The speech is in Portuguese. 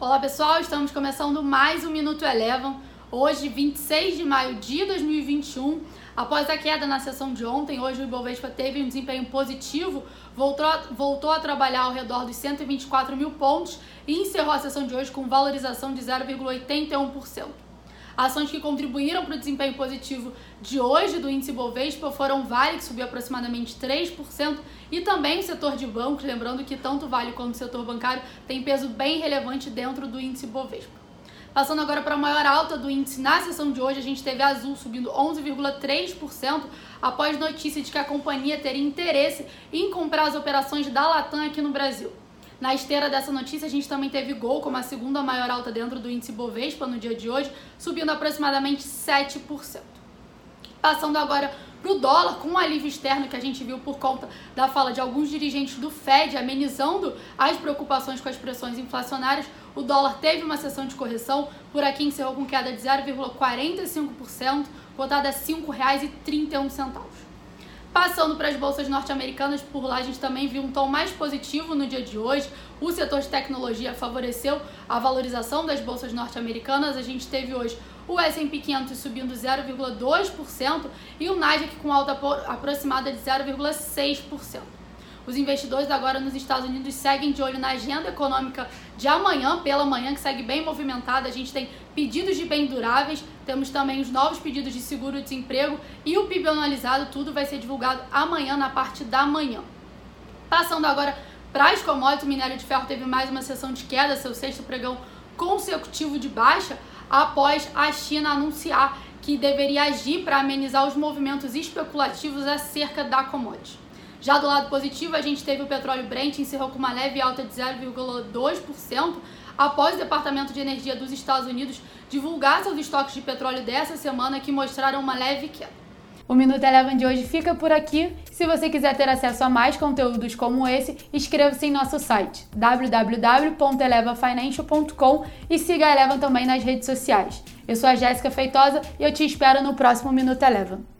Olá pessoal, estamos começando mais um Minuto Eleven. Hoje, 26 de maio de 2021. Após a queda na sessão de ontem, hoje o Ibovespa teve um desempenho positivo, voltou voltou a trabalhar ao redor dos 124 mil pontos e encerrou a sessão de hoje com valorização de 0,81%. Ações que contribuíram para o desempenho positivo de hoje do índice Bovespa foram Vale, que subiu aproximadamente 3%, e também o setor de bancos, lembrando que tanto Vale quanto o setor bancário tem peso bem relevante dentro do índice Bovespa. Passando agora para a maior alta do índice na sessão de hoje, a gente teve a Azul subindo 11,3% após notícia de que a companhia teria interesse em comprar as operações da Latam aqui no Brasil. Na esteira dessa notícia, a gente também teve Gol como a segunda maior alta dentro do índice Bovespa no dia de hoje, subindo aproximadamente 7%. Passando agora para o dólar, com o alívio externo que a gente viu por conta da fala de alguns dirigentes do Fed amenizando as preocupações com as pressões inflacionárias, o dólar teve uma sessão de correção, por aqui encerrou com queda de 0,45%, cotada a R$ 5,31. Passando para as bolsas norte-americanas, por lá a gente também viu um tom mais positivo no dia de hoje. O setor de tecnologia favoreceu a valorização das bolsas norte-americanas. A gente teve hoje o S&P 500 subindo 0,2% e o Nasdaq com alta aproximada de 0,6%. Os investidores agora nos Estados Unidos seguem de olho na agenda econômica de amanhã, pela manhã, que segue bem movimentada. A gente tem pedidos de bens duráveis, temos também os novos pedidos de seguro-desemprego e o PIB anualizado. Tudo vai ser divulgado amanhã, na parte da manhã. Passando agora para as commodities, o minério de ferro teve mais uma sessão de queda, seu sexto pregão consecutivo de baixa, após a China anunciar que deveria agir para amenizar os movimentos especulativos acerca da commodity. Já do lado positivo, a gente teve o petróleo Brent encerrou com uma leve alta de 0,2% após o Departamento de Energia dos Estados Unidos divulgar seus estoques de petróleo dessa semana que mostraram uma leve queda. O Minuto Eleven de hoje fica por aqui. Se você quiser ter acesso a mais conteúdos como esse, inscreva-se em nosso site www.elevafinancial.com e siga a Eleven também nas redes sociais. Eu sou a Jéssica Feitosa e eu te espero no próximo Minuto Eleven.